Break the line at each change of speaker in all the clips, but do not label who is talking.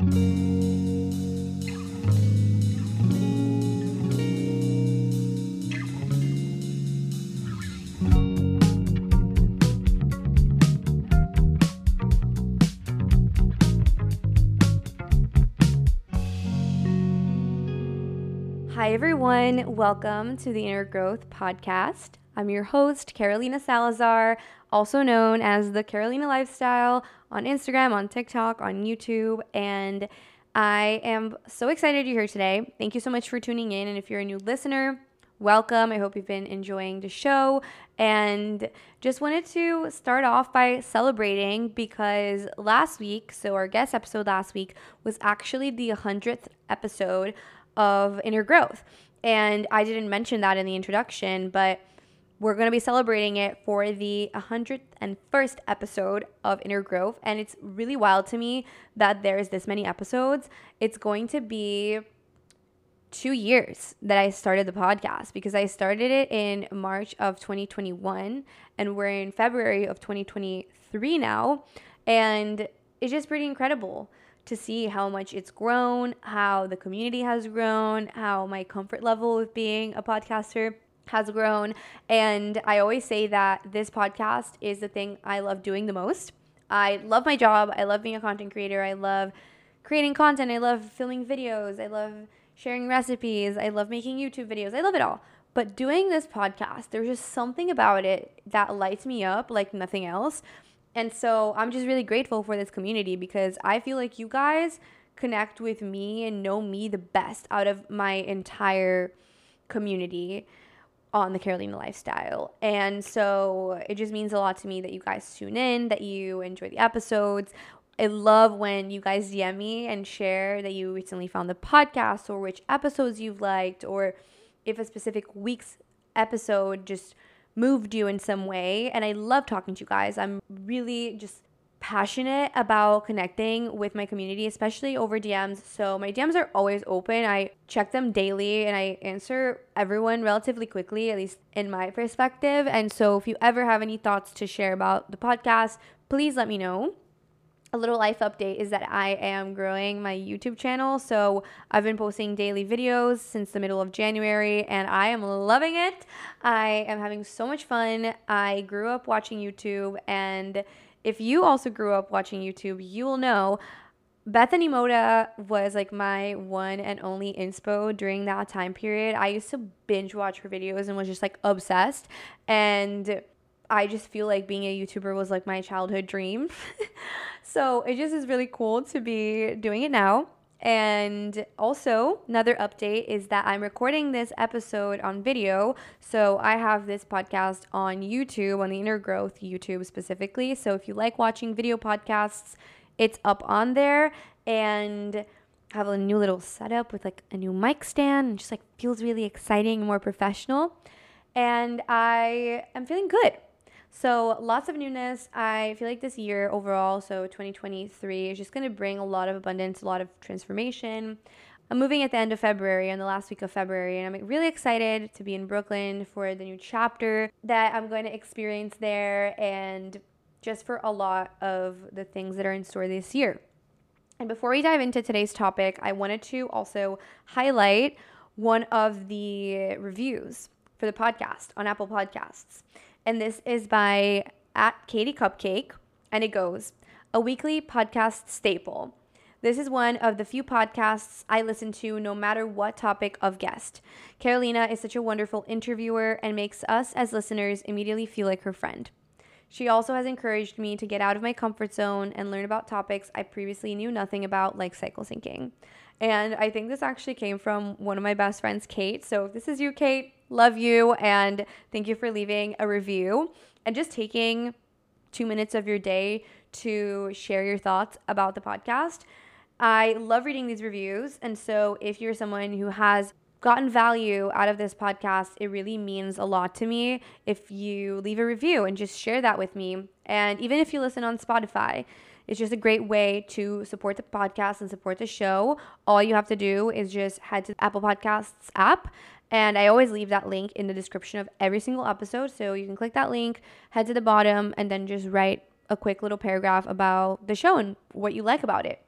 Hi, everyone. Welcome to the Inner Growth Podcast. I'm your host, Carolina Salazar, also known as the Carolina Lifestyle on Instagram, on TikTok, on YouTube. And I am so excited you're here today. Thank you so much for tuning in. And if you're a new listener, welcome. I hope you've been enjoying the show. And just wanted to start off by celebrating because last week, so our guest episode last week, was actually the 100th episode of inner growth. And I didn't mention that in the introduction, but we're going to be celebrating it for the 101st episode of Inner Growth. And it's really wild to me that there's this many episodes. It's going to be two years that I started the podcast because I started it in March of 2021 and we're in February of 2023 now. And it's just pretty incredible to see how much it's grown, how the community has grown, how my comfort level with being a podcaster has grown. And I always say that this podcast is the thing I love doing the most. I love my job. I love being a content creator. I love creating content. I love filming videos. I love sharing recipes. I love making YouTube videos. I love it all. But doing this podcast, there's just something about it that lights me up like nothing else. And so I'm just really grateful for this community because I feel like you guys connect with me and know me the best out of my entire community on the Carolina lifestyle. And so it just means a lot to me that you guys tune in, that you enjoy the episodes. I love when you guys DM me and share that you recently found the podcast or which episodes you've liked or if a specific week's episode just moved you in some way. And I love talking to you guys. I'm really just passionate about connecting with my community, especially over DMs. So my DMs are always open. I check them daily and I answer everyone relatively quickly, at least in my perspective. And so if you ever have any thoughts to share about the podcast, please let me know a little life update is that I am growing my YouTube channel. So I've been posting daily videos since the middle of January and I am loving it. I am having so much fun. I grew up watching YouTube and if you also grew up watching YouTube, you will know Bethany Mota was like my one and only inspo during that time period. I used to binge watch her videos and was just like obsessed. And I just feel like being a YouTuber was like my childhood dream. so it just is really cool to be doing it now. And also, another update is that I'm recording this episode on video. So I have this podcast on YouTube, on the Inner Growth YouTube specifically. So if you like watching video podcasts, it's up on there. And I have a new little setup with like a new mic stand and just like feels really exciting and more professional. And I am feeling good. So, lots of newness. I feel like this year overall, so 2023, is just going to bring a lot of abundance, a lot of transformation. I'm moving at the end of February, on the last week of February, and I'm really excited to be in Brooklyn for the new chapter that I'm going to experience there and just for a lot of the things that are in store this year. And before we dive into today's topic, I wanted to also highlight one of the reviews for the podcast on Apple Podcasts and this is by at Katie Cupcake, and it goes a weekly podcast staple. This is one of the few podcasts I listen to no matter what topic of guest. Carolina is such a wonderful interviewer and makes us as listeners immediately feel like her friend. She also has encouraged me to get out of my comfort zone and learn about topics I previously knew nothing about, like cycle syncing. And I think this actually came from one of my best friends, Kate. So if this is you, Kate, love you. And thank you for leaving a review and just taking two minutes of your day to share your thoughts about the podcast. I love reading these reviews. And so if you're someone who has gotten value out of this podcast, it really means a lot to me if you leave a review and just share that with me. And even if you listen on Spotify, it's just a great way to support the podcast and support the show. All you have to do is just head to the Apple Podcasts app. And I always leave that link in the description of every single episode. So you can click that link, head to the bottom, and then just write a quick little paragraph about the show and what you like about it.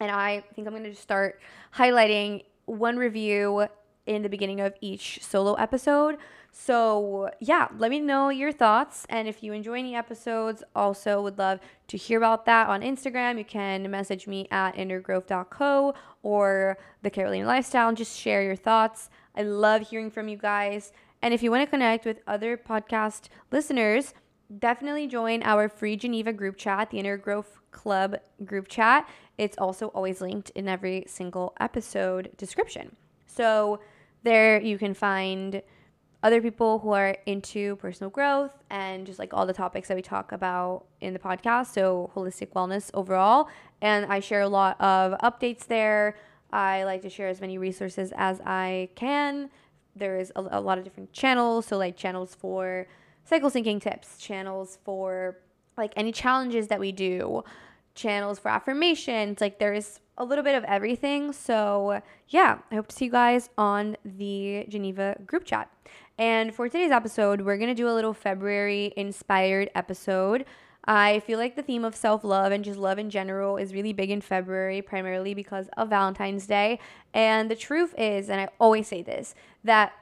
And I think I'm going to just start highlighting one review in the beginning of each solo episode. So, yeah, let me know your thoughts. And if you enjoy any episodes, also would love to hear about that on Instagram. You can message me at innergrowth.co or the Carolina Lifestyle and just share your thoughts. I love hearing from you guys. And if you want to connect with other podcast listeners, definitely join our free Geneva group chat, the Inner Growth Club group chat. It's also always linked in every single episode description. So there you can find other people who are into personal growth and just like all the topics that we talk about in the podcast. So, holistic wellness overall. And I share a lot of updates there. I like to share as many resources as I can. There is a, a lot of different channels. So, like channels for cycle syncing tips, channels for like any challenges that we do, channels for affirmations. Like there's a little bit of everything. So, yeah, I hope to see you guys on the Geneva group chat. And for today's episode, we're going to do a little February inspired episode. I feel like the theme of self love and just love in general is really big in February, primarily because of Valentine's Day. And the truth is, and I always say this, that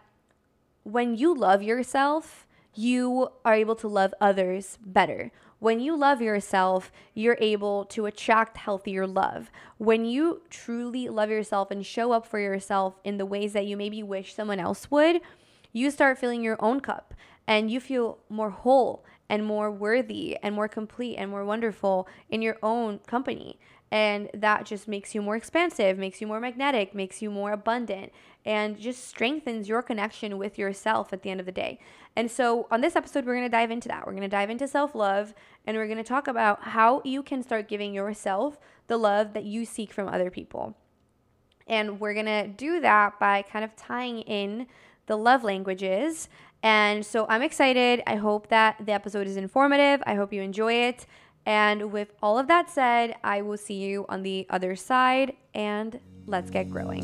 when you love yourself, you are able to love others better. When you love yourself, you're able to attract healthier love. When you truly love yourself and show up for yourself in the ways that you maybe wish someone else would, you start filling your own cup and you feel more whole and more worthy and more complete and more wonderful in your own company. And that just makes you more expansive, makes you more magnetic, makes you more abundant, and just strengthens your connection with yourself at the end of the day. And so, on this episode, we're to dive into that. We're to dive into self love and we're to talk about how you can start giving yourself the love that you seek from other people. And we're to do that by kind of tying in the love languages. And so I'm excited. I hope that the episode is informative. I hope you enjoy it. And with all of that said, I will see you on the other side and let's get growing.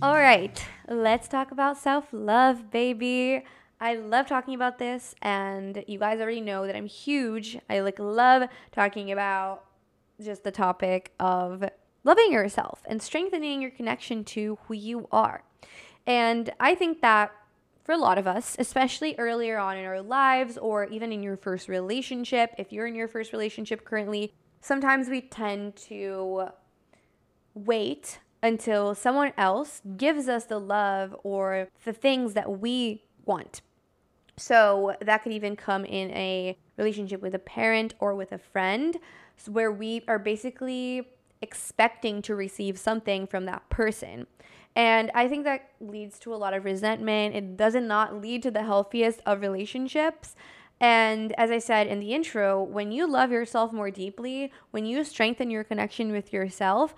All right, let's talk about self love, baby. I love talking about this, and you guys already know that I'm huge. I like love talking about just the topic of loving yourself and strengthening your connection to who you are. And I think that for a lot of us, especially earlier on in our lives or even in your first relationship, if you're in your first relationship currently, sometimes we tend to wait until someone else gives us the love or the things that we want. So that could even come in a relationship with a parent or with a friend, where we are basically expecting to receive something from that person. And I think that leads to a lot of resentment. It does not not lead to the healthiest of relationships. And as I said in the intro, when you love yourself more deeply, when you strengthen your connection with yourself,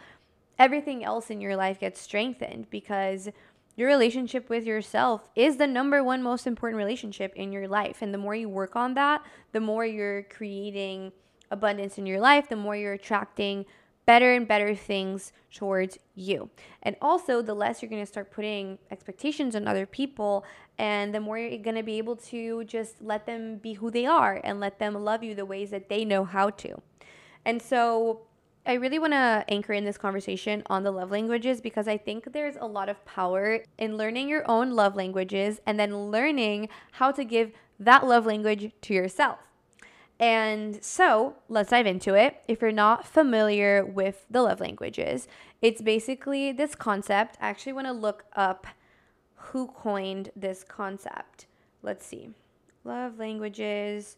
everything else in your life gets strengthened because your relationship with yourself is the number one most important relationship in your life. And the more you work on that, the more you're creating abundance in your life, the more you're attracting better and better things towards you. And also, the less you're going to start putting expectations on other people, and the more you're going to be able to just let them be who they are and let them love you the ways that they know how to. And so, I really want to anchor in this conversation on the love languages because I think there's a lot of power in learning your own love languages and then learning how to give that love language to yourself. And so let's dive into it. If you're not familiar with the love languages, it's basically this concept. I actually want to look up who coined this concept. Let's see. Love languages.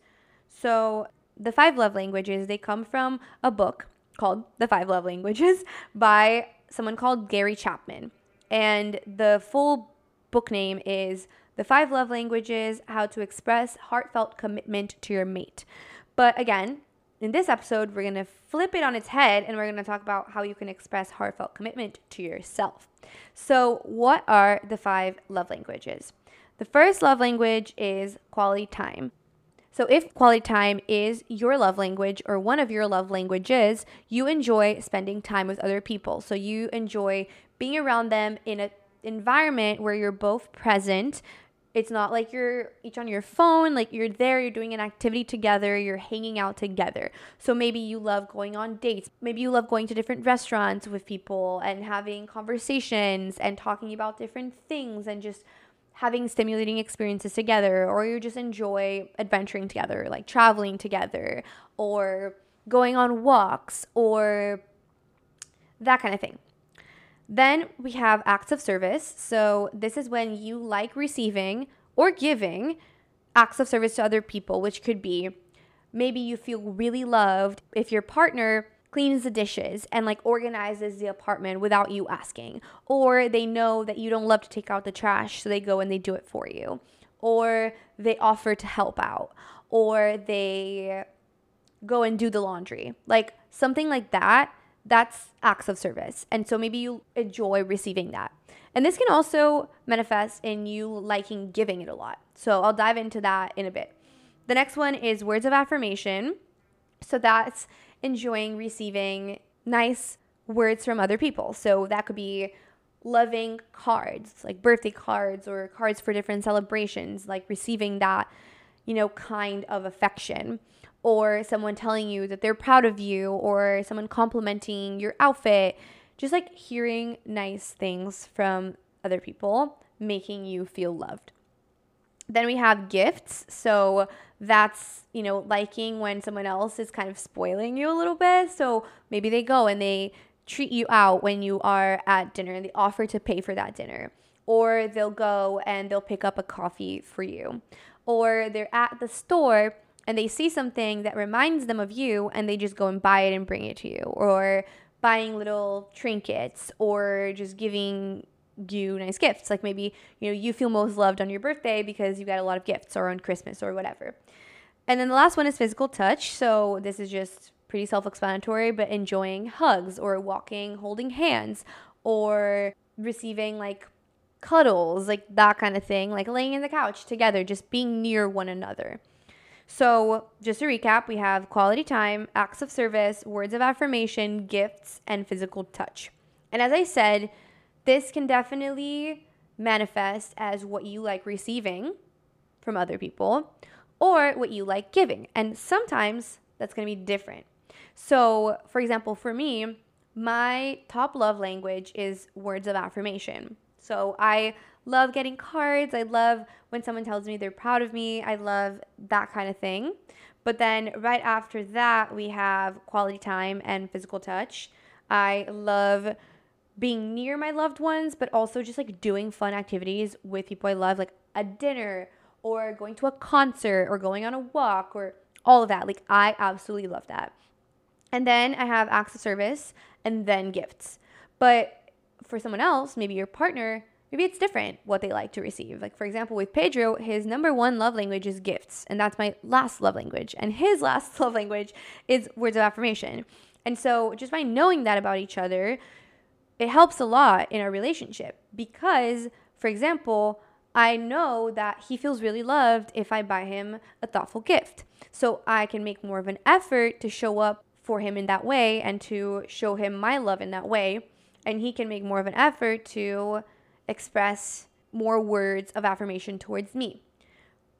So the five love languages, they come from a book called The Five Love Languages by someone called Gary Chapman. And the full book name is the five love languages, how to express heartfelt commitment to your mate. But again, in this episode, we're going to flip it on its head and we're going to talk about how you can express heartfelt commitment to yourself. So, what are the five love languages? The first love language is quality time. So, if quality time is your love language or one of your love languages, you enjoy spending time with other people. So, you enjoy being around them in an environment where you're both present, it's not like you're each on your phone, like you're there, you're doing an activity together, you're hanging out together. So maybe you love going on dates. Maybe you love going to different restaurants with people and having conversations and talking about different things and just having stimulating experiences together or you just enjoy adventuring together, like traveling together or going on walks or that kind of thing. Then we have acts of service. So this is when you like receiving or giving acts of service to other people, which could be maybe you feel really loved if your partner cleans the dishes and like organizes the apartment without you asking or they know that you don't love to take out the trash so they go and they do it for you or they offer to help out or they go and do the laundry like something like that that's acts of service. And so maybe you enjoy receiving that. And this can also manifest in you liking giving it a lot. So I'll dive into that in a bit. The next one is words of affirmation. So that's enjoying receiving nice words from other people. So that could be loving cards, like birthday cards or cards for different celebrations, like receiving that, you know, kind of affection or someone telling you that they're proud of you or someone complimenting your outfit. Just like hearing nice things from other people, making you feel loved. Then we have gifts. So that's, you know, liking when someone else is kind of spoiling you a little bit. So maybe they go and they treat you out when you are at dinner and they offer to pay for that dinner. Or they'll go and they'll pick up a coffee for you. Or they're at the store and they see something that reminds them of you and they just go and buy it and bring it to you. Or buying little trinkets or just giving you nice gifts. Like maybe you know you feel most loved on your birthday because you got a lot of gifts or on christmas or whatever. And then the last one is physical touch. So this is just pretty self-explanatory but enjoying hugs or walking holding hands or receiving like cuddles like that kind of thing like laying in the couch together just being near one another so, just to recap, we have quality time, acts of service, words of affirmation, gifts, and physical touch. And as I said, this can definitely manifest as what you like receiving from other people or what you like giving. And sometimes that's going to be different. So, for example, for me, my top love language is words of affirmation. So, I love getting cards. I love when someone tells me they're proud of me. I love that kind of thing. But then right after that, we have quality time and physical touch. I love being near my loved ones, but also just like doing fun activities with people I love, like a dinner or going to a concert or going on a walk or all of that. Like, I absolutely love that. And then I have acts of service and then gifts. But for someone else, maybe your partner, maybe it's different what they like to receive. Like, for example, with Pedro, his number one love language is gifts, and that's my last love language. And his last love language is words of affirmation. And so, just by knowing that about each other, it helps a lot in our relationship because, for example, I know that he feels really loved if I buy him a thoughtful gift. So I can make more of an effort to show up for him in that way and to show him my love in that way. And he can make more of an effort to express more words of affirmation towards me.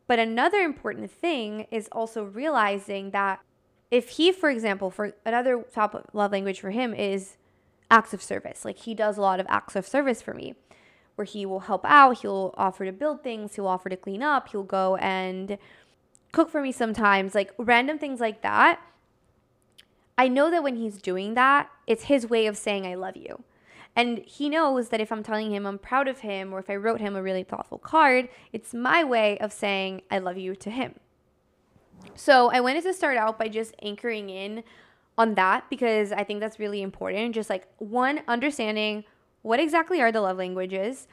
But another important thing is also realizing that if he, for example, for another top love language for him is acts of service, like he does a lot of acts of service for me, where he will help out, he'll offer to build things, he'll offer to clean up, he'll go and cook for me sometimes, like random things like that. I know that when he's doing that, it's his way of saying, I love you. And he knows that if I'm telling him I'm proud of him or if I wrote him a really thoughtful card, it's my way of saying I love you to him. So I wanted to start out by just anchoring in on that because I think that's really important. Just like one, understanding what exactly are the love languages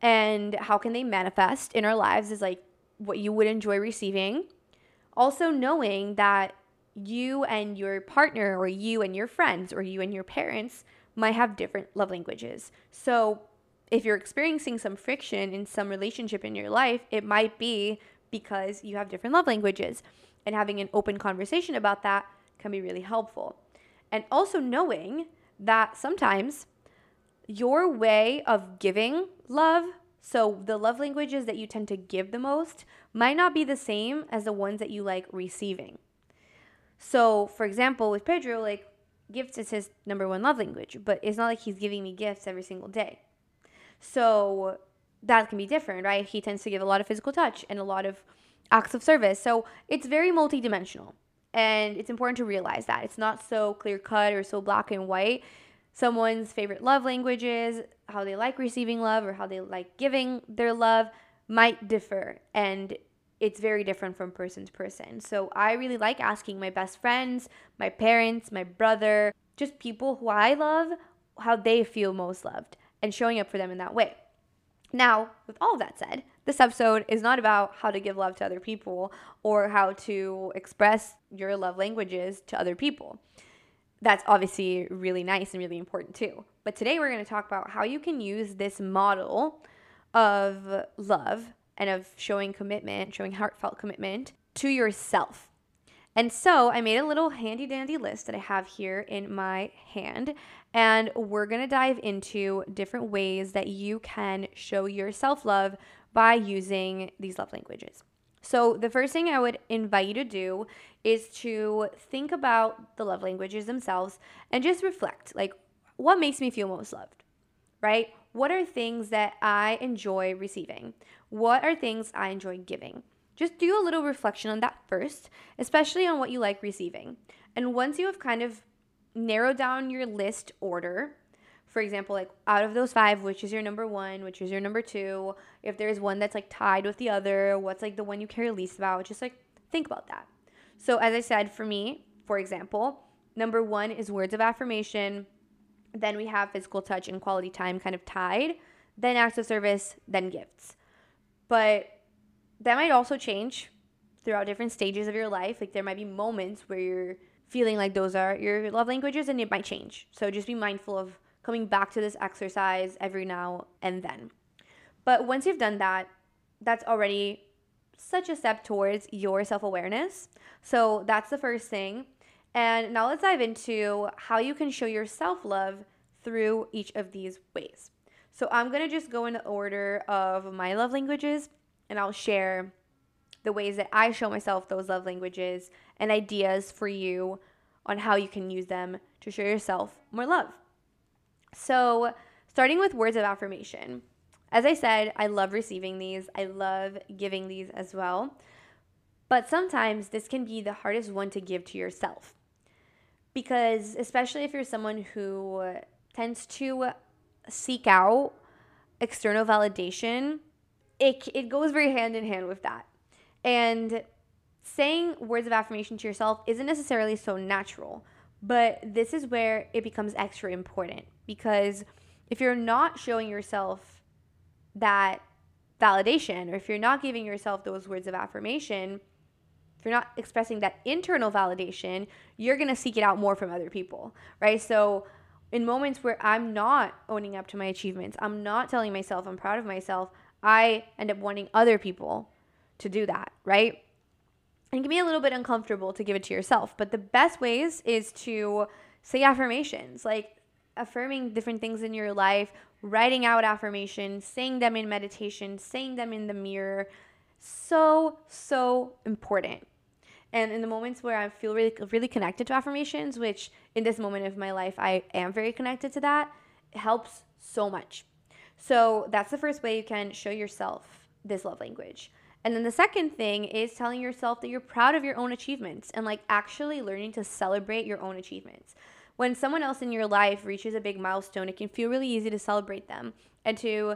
and how can they manifest in our lives is like what you would enjoy receiving. Also, knowing that you and your partner, or you and your friends, or you and your parents might have different love languages. So, if you're experiencing some friction in some relationship in your life, it might be because you have different love languages. And having an open conversation about that can be really helpful. And also knowing that sometimes your way of giving love, so the love languages that you tend to give the most, might not be the same as the ones that you like receiving. So, for example, with Pedro, like gifts is his number one love language, but it's not like he's giving me gifts every single day. So, that can be different, right? He tends to give a lot of physical touch and a lot of acts of service. So, it's very multidimensional. And it's important to realize that it's not so clear cut or so black and white. Someone's favorite love languages, how they like receiving love, or how they like giving their love might differ. And it's very different from person to person. So I really like asking my best friends, my parents, my brother, just people who I love, how they feel most loved and showing up for them in that way. Now, with all that said, this episode is not about how to give love to other people or how to express your love languages to other people. That's obviously really nice and really important too. But today we're going to talk about how you can use this model of love and of showing commitment, showing heartfelt commitment to yourself. And so I made a little handy dandy list that I have here in my hand. And we're gonna dive into different ways that you can show your self love by using these love languages. So, the first thing I would invite you to do is to think about the love languages themselves and just reflect like, what makes me feel most loved, right? What are things that I enjoy receiving? What are things I enjoy giving? Just do a little reflection on that first, especially on what you like receiving. And once you have kind of narrowed down your list order, for example, like out of those five, which is your number one, which is your number two, if there's one that's like tied with the other, what's like the one you care least about, just like think about that. So, as I said, for me, for example, number one is words of affirmation. Then we have physical touch and quality time kind of tied. Then acts of service, then gifts. But that might also change throughout different stages of your life. Like there might be moments where you're feeling like those are your love languages and it might change. So just be mindful of coming back to this exercise every now and then. But once you've done that, that's already such a step towards your self awareness. So that's the first thing. And now let's dive into how you can show your self love through each of these ways. So I'm going to just go in the order of my love languages and I'll share the ways that I show myself those love languages and ideas for you on how you can use them to show yourself more love. So, starting with words of affirmation. As I said, I love receiving these, I love giving these as well. But sometimes this can be the hardest one to give to yourself. Because, especially if you're someone who tends to seek out external validation, it, it goes very hand in hand with that. And saying words of affirmation to yourself isn't necessarily so natural, but this is where it becomes extra important because if you're not showing yourself that validation, or if you're not giving yourself those words of affirmation, if you're not expressing that internal validation, you're going to seek it out more from other people, right? So in moments where I'm not owning up to my achievements, I'm not telling myself I'm proud of myself, I end up wanting other people to do that, right? And it can be a little bit uncomfortable to give it to yourself, but the best ways is to say affirmations, like affirming different things in your life, writing out affirmations, saying them in meditation, saying them in the mirror. So, so important. And in the moments where I feel really, really connected to affirmations, which in this moment of my life, I am very connected to that, helps so much. So that's the first way you can show yourself this love language. And then the second thing is telling yourself that you're proud of your own achievements and like actually learning to celebrate your own achievements. When someone else in your life reaches a big milestone, it can feel really easy to celebrate them and to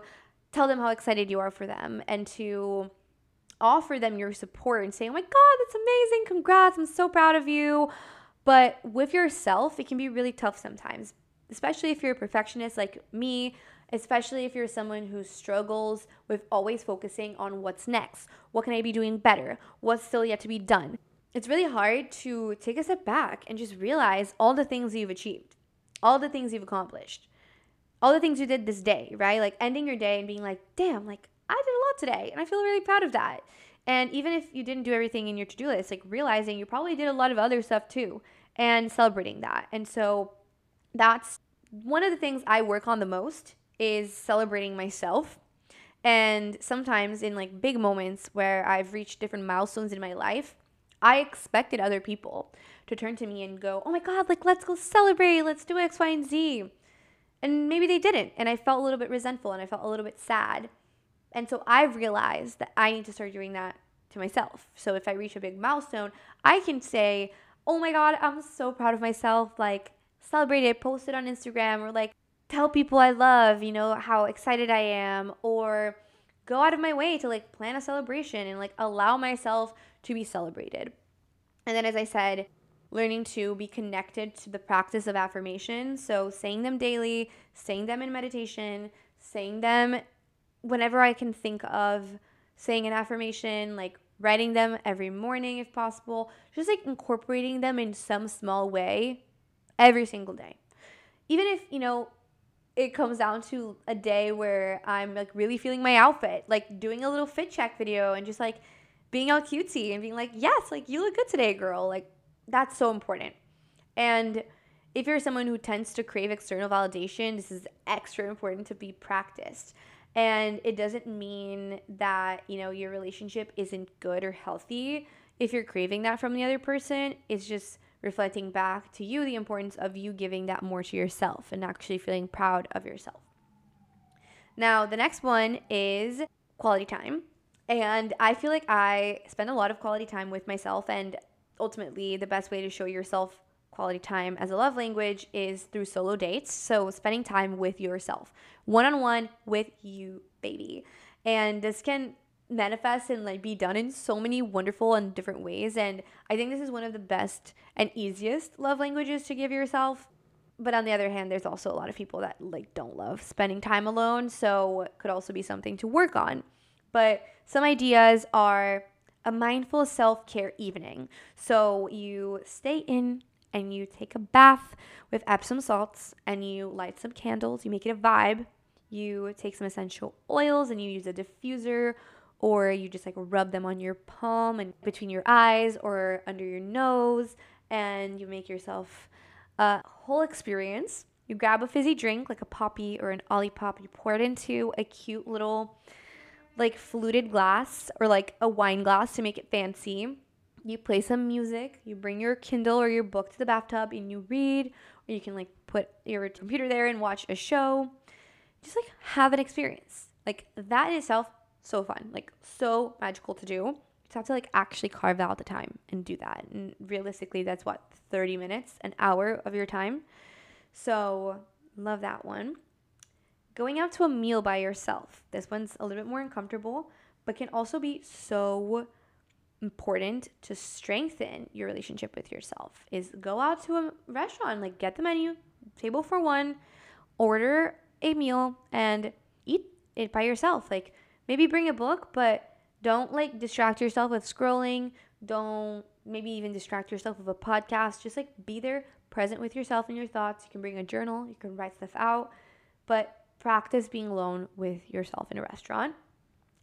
tell them how excited you are for them and to offer them your support and say, oh my God, that's amazing. Congrats. I'm so proud of you. But with yourself, it can be really tough sometimes, especially if you're a perfectionist like me especially if you're someone who struggles with always focusing on what's next. What can I be doing better? What's still yet to be done? It's really hard to take a step back and just realize all the things you've achieved, all the things you've accomplished, all the things you did this day, right? Like ending your day and being like, damn, like lot today and I feel really proud of that. And even if you didn't do everything in your to do list, like realizing you probably did a lot of other stuff too and celebrating that. And so that's one of the things I work on the most is celebrating myself. And sometimes in like big moments where I've reached different milestones in my life, I expected other people to turn to me and go, "Oh my god, like let's go celebrate, let's do X, Y, and Z." And maybe they didn't, and I felt a little bit resentful and I felt a little bit sad. And so I've realized that I need to start doing that to myself. So if I reach a big milestone, I can say, "Oh my god, I'm so proud of myself." Like celebrate it, post it on Instagram, or like tell people I love, you know, how excited I am, or go out of my way to like plan a celebration and like allow myself to be celebrated. And then, as I said, learning to be connected to the practice of affirmation. So, saying them daily, saying them in meditation, saying them whenever I can think of saying an affirmation, like writing them every morning if possible, just like incorporating them in some small way every single day. Even if, you know, it comes down to a day where I'm like really feeling my outfit, like doing a little fit check video and just like being all cutesy and being like, yes, like you look good today, girl. Like that's so important. And if you're someone who tends to crave external validation, this is extra important to be practiced. And it doesn't mean that, you know, your relationship isn't good or healthy if you're craving that from the other person. It's just reflecting back to you the importance of you giving that more to yourself and actually feeling proud of yourself. Now, the next one is quality time. And I feel like I spend a lot of quality time with myself. And ultimately, the best way to show yourself quality time as a love language is through solo dates. So, spending time with yourself, one on one with you, baby. And this can manifest and like be done in so many wonderful and different ways and i think this is one of the best and easiest love languages to give yourself but on the other hand there's also a lot of people that like don't love spending time alone so it could also be something to work on but some ideas are a mindful self-care evening so you stay in and you take a bath with epsom salts and you light some candles you make it a vibe you take some essential oils and you use a diffuser or you just like rub them on your palm and between your eyes or under your nose and you make yourself a whole experience. You grab a fizzy drink like a Poppi or an Olipop, you pour it into a cute little like fluted glass or like a wine glass to make it fancy. You play some music, you bring your Kindle or your book to the bathtub and you read, or you can like put your computer there and watch a show. Just like have an experience. Like that in itself so fun, like so magical to do. You just have to like actually carve out the time and do that. And realistically, that's what 30 minutes, an hour of your time. So, love that one. Going out to a meal by yourself. This one's a little bit more uncomfortable, but can also be so important to strengthen your relationship with yourself. Is go out to a restaurant, like get the menu, table for one, order a meal and eat it by yourself. Like maybe bring a book, but don't like distract yourself with scrolling. Don't maybe even distract yourself with a podcast. Just like be there, present with yourself and your thoughts. You can bring a journal, you can write stuff out, but practice being alone with yourself in a restaurant.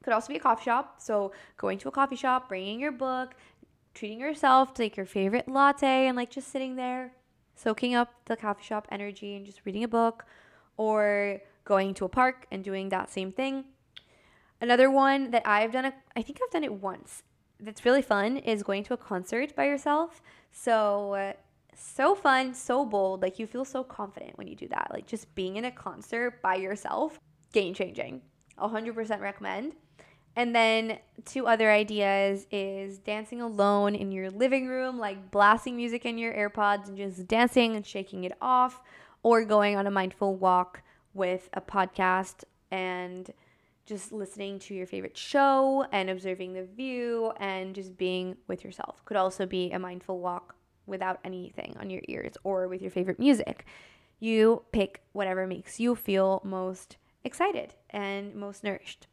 Could also be a coffee shop. So going to a coffee shop, bringing your book, treating yourself to like your favorite latte and like just sitting there, soaking up the coffee shop energy and just reading a book or going to a park and doing that same thing Another one that I've done, a, I think I've done it once. That's really fun is going to a concert by yourself. So, so fun, so bold. Like you feel so confident when you do that. Like just being in a concert by yourself, game changing. 100% recommend. And then two other ideas is dancing alone in your living room, like blasting music in your AirPods and just dancing and shaking it off, or going on a mindful walk with a podcast and just listening to your favorite show and observing the view and just being with yourself. Could also be a mindful walk without anything on your ears or with your favorite music. You pick whatever makes you feel most excited and most nourished.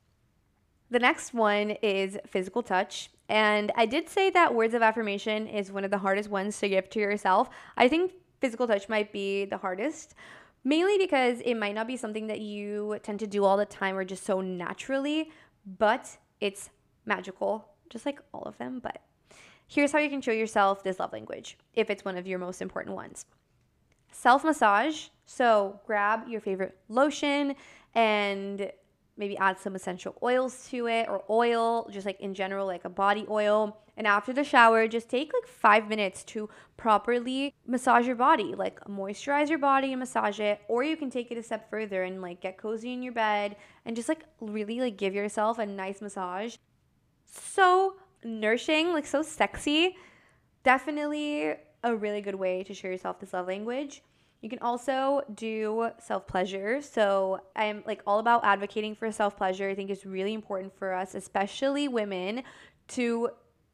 The next one is physical touch. And I did say that words of affirmation is one of the hardest ones to give to yourself. I think physical touch might be the hardest, mainly because it might not be something that you tend to do all the time or just so naturally, but it's magical, just like all of them. But here's how you can show yourself this love language if it's one of your most important ones self massage. So grab your favorite lotion and maybe add some essential oils to it or oil, just like in general, like a body oil. And after the shower, just take like five minutes to properly massage your body, like moisturize your body and massage it. Or you can take it a step further and like get cozy in your bed and just like really like give yourself a nice massage. So nourishing, like so sexy. Definitely a really good way to show yourself this love language. You can also do self pleasure. So I'm like all about advocating for self pleasure. I think it's really important for us, especially women, to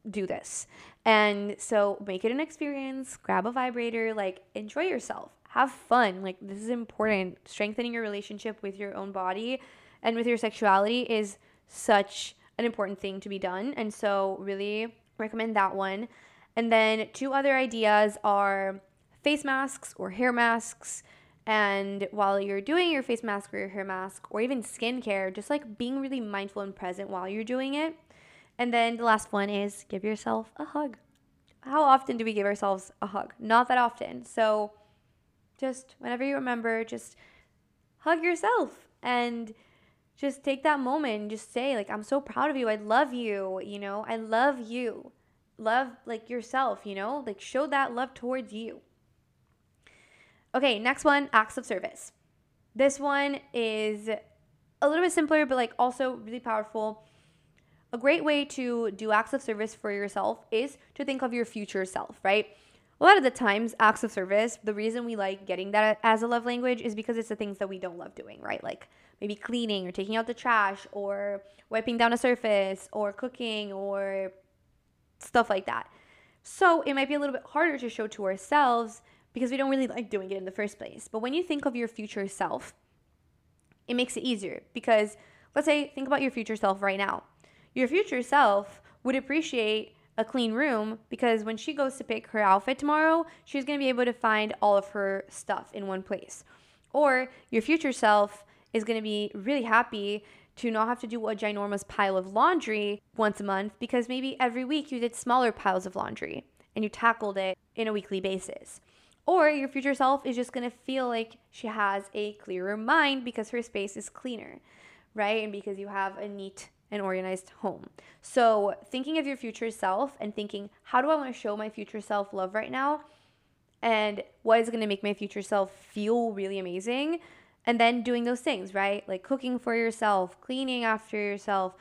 do this. And so make it an experience, grab a vibrator, like enjoy yourself, have fun. Like this is important. Strengthening your relationship with your own body and with your sexuality is such an important thing to be done. And so, really recommend that one. And then, two other ideas are face masks or hair masks. And while you're doing your face mask or your hair mask, or even skincare, just like being really mindful and present while you're doing it. And then the last one is give yourself a hug. How often do we give ourselves a hug? Not that often. So just whenever you remember, just hug yourself and just take that moment and just say, like, I'm so proud of you. I love you. You know, I love you. Love like yourself, you know, like show that love towards you. Okay, next one acts of service. This one is a little bit simpler, but like also really powerful. A great way to do acts of service for yourself is to think of your future self, right? A lot of the times, acts of service, the reason we like getting that as a love language is because it's the things that we don't love doing, right? Like maybe cleaning or taking out the trash or wiping down a surface or cooking or stuff like that. So it might be a little bit harder to show to ourselves because we don't really like doing it in the first place. But when you think of your future self, it makes it easier because let's say think about your future self right now. Your future self would appreciate a clean room because when she goes to pick her outfit tomorrow, she's going to be able to find all of her stuff in one place. Or your future self is going to be really happy to not have to do a ginormous pile of laundry once a month because maybe every week you did smaller piles of laundry and you tackled it in a weekly basis. Or your future self is just gonna feel like she has a clearer mind because her space is cleaner, right? And because you have a neat and organized home. So, thinking of your future self and thinking, how do I wanna show my future self love right now? And what is gonna make my future self feel really amazing? And then doing those things, right? Like cooking for yourself, cleaning after yourself,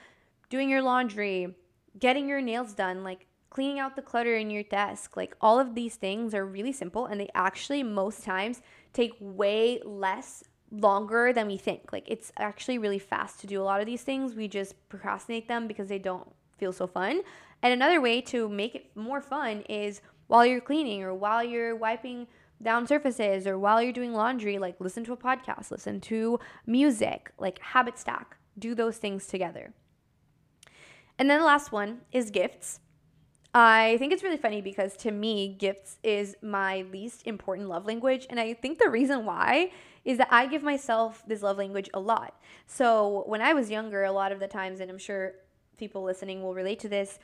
doing your laundry, getting your nails done, like cleaning out the clutter in your desk. Like all of these things are really simple and they actually most times take way less longer than we think. Like it's actually really fast to do a lot of these things. We just procrastinate them because they don't feel so fun. And another way to make it more fun is while you're cleaning or while you're wiping down surfaces or while you're doing laundry, like listen to a podcast, listen to music, like habit stack, do those things together. And then the last one is gifts. I think it's really funny because to me, gifts is my least important love language. And I think the reason why is that I give myself this love language a lot. So when I was younger, a lot of the times, and I'm sure people listening will relate to this,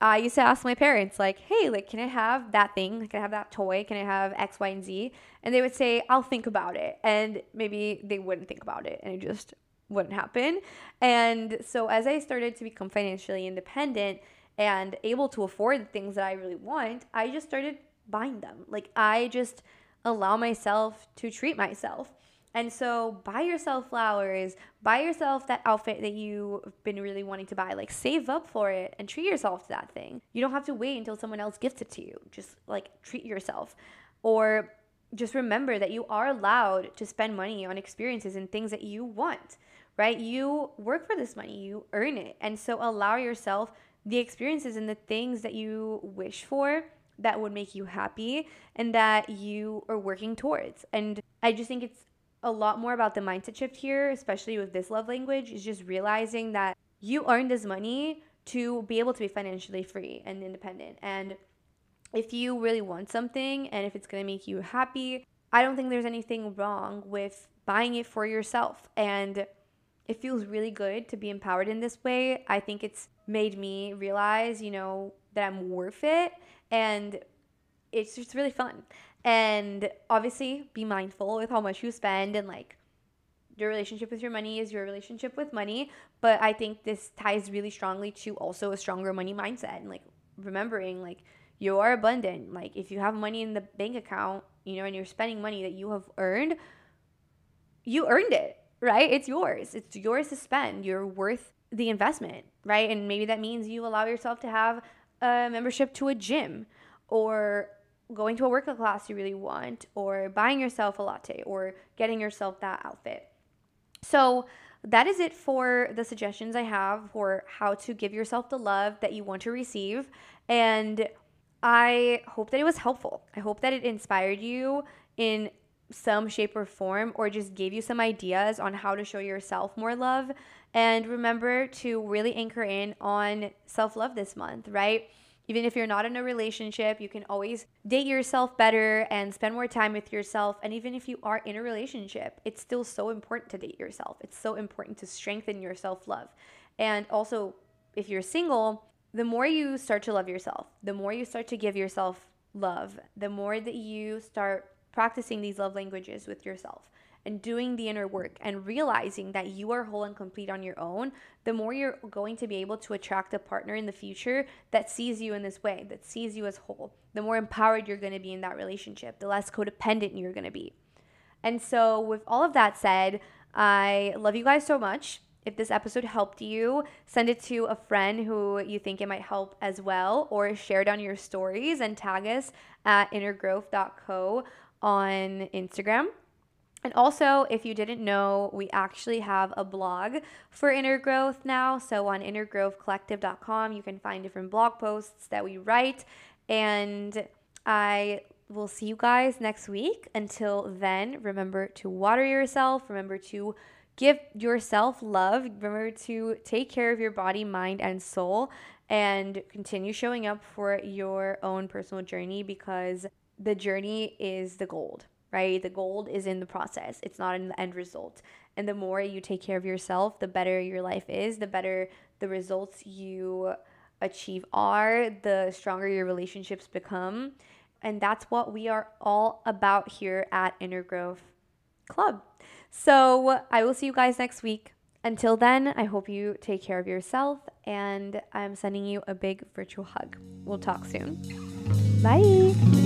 I used to ask my parents, like, hey, like, can I have that thing? Can I have that toy? Can I have X, Y, and Z? And they would say, I'll think about it. And maybe they wouldn't think about it and it just wouldn't happen. And so as I started to become financially independent, and able to afford things that I really want, I just started buying them. Like I just allow myself to treat myself. And so buy yourself flowers, buy yourself that outfit that you've been really wanting to buy. Like save up for it and treat yourself to that thing. You don't have to wait until someone else gifts it to you. Just like treat yourself. Or just remember that you are allowed to spend money on experiences and things that you want, right? You work for this money, you earn it. And so allow yourself the experiences and the things that you wish for that would make you happy and that you are working towards. And I just think it's a lot more about the mindset shift here, especially with this love language, is just realizing that you earned this money to be able to be financially free and independent. And if you really want something and if it's to make you happy, I don't think there's anything wrong with buying it for yourself. And it feels really good to be empowered in this way. I think it's made me realize, you know, that I'm worth it. And it's just really fun. And obviously, be mindful with how much you spend and like your relationship with your money is your relationship with money. But I think this ties really strongly to also a stronger money mindset and like remembering like you are abundant. Like if you have money in the bank account, you know, and you're spending money that you have earned, you earned it, right? It's yours. It's yours to spend. You're worth the investment, right? And maybe that means you allow yourself to have a membership to a gym or going to a workout class you really want or buying yourself a latte or getting yourself that outfit. So, that is it for the suggestions I have for how to give yourself the love that you want to receive. And I hope that it was helpful. I hope that it inspired you in some shape or form or just gave you some ideas on how to show yourself more love. And remember to really anchor in on self love this month, right? Even if you're not in a relationship, you can always date yourself better and spend more time with yourself. And even if you are in a relationship, it's still so important to date yourself. It's so important to strengthen your self love. And also, if you're single, the more you start to love yourself, the more you start to give yourself love, the more that you start practicing these love languages with yourself and doing the inner work and realizing that you are whole and complete on your own, the more you're going to be able to attract a partner in the future that sees you in this way, that sees you as whole. The more empowered you're going to be in that relationship, the less codependent you're going to be. And so, with all of that said, I love you guys so much. If this episode helped you, send it to a friend who you think it might help as well, or share it on your stories and tag us at innergrowth.co on Instagram. And also, if you didn't know, we actually have a blog for Inner Growth now. So on innergrowthcollective.com, you can find different blog posts that we write. And I will see you guys next week. Until then, remember to water yourself, remember to give yourself love, remember to take care of your body, mind, and soul, and continue showing up for your own personal journey because the journey is the gold right? The gold is in the process, it's not in the end result. And the more you take care of yourself, the better your life is, the better the results you achieve are, the stronger your relationships become. And that's what we are all about here at Inner Growth Club. So I will see you guys next week. Until then, I hope you take care of yourself and I'm sending you a big virtual hug. We'll talk soon. Bye.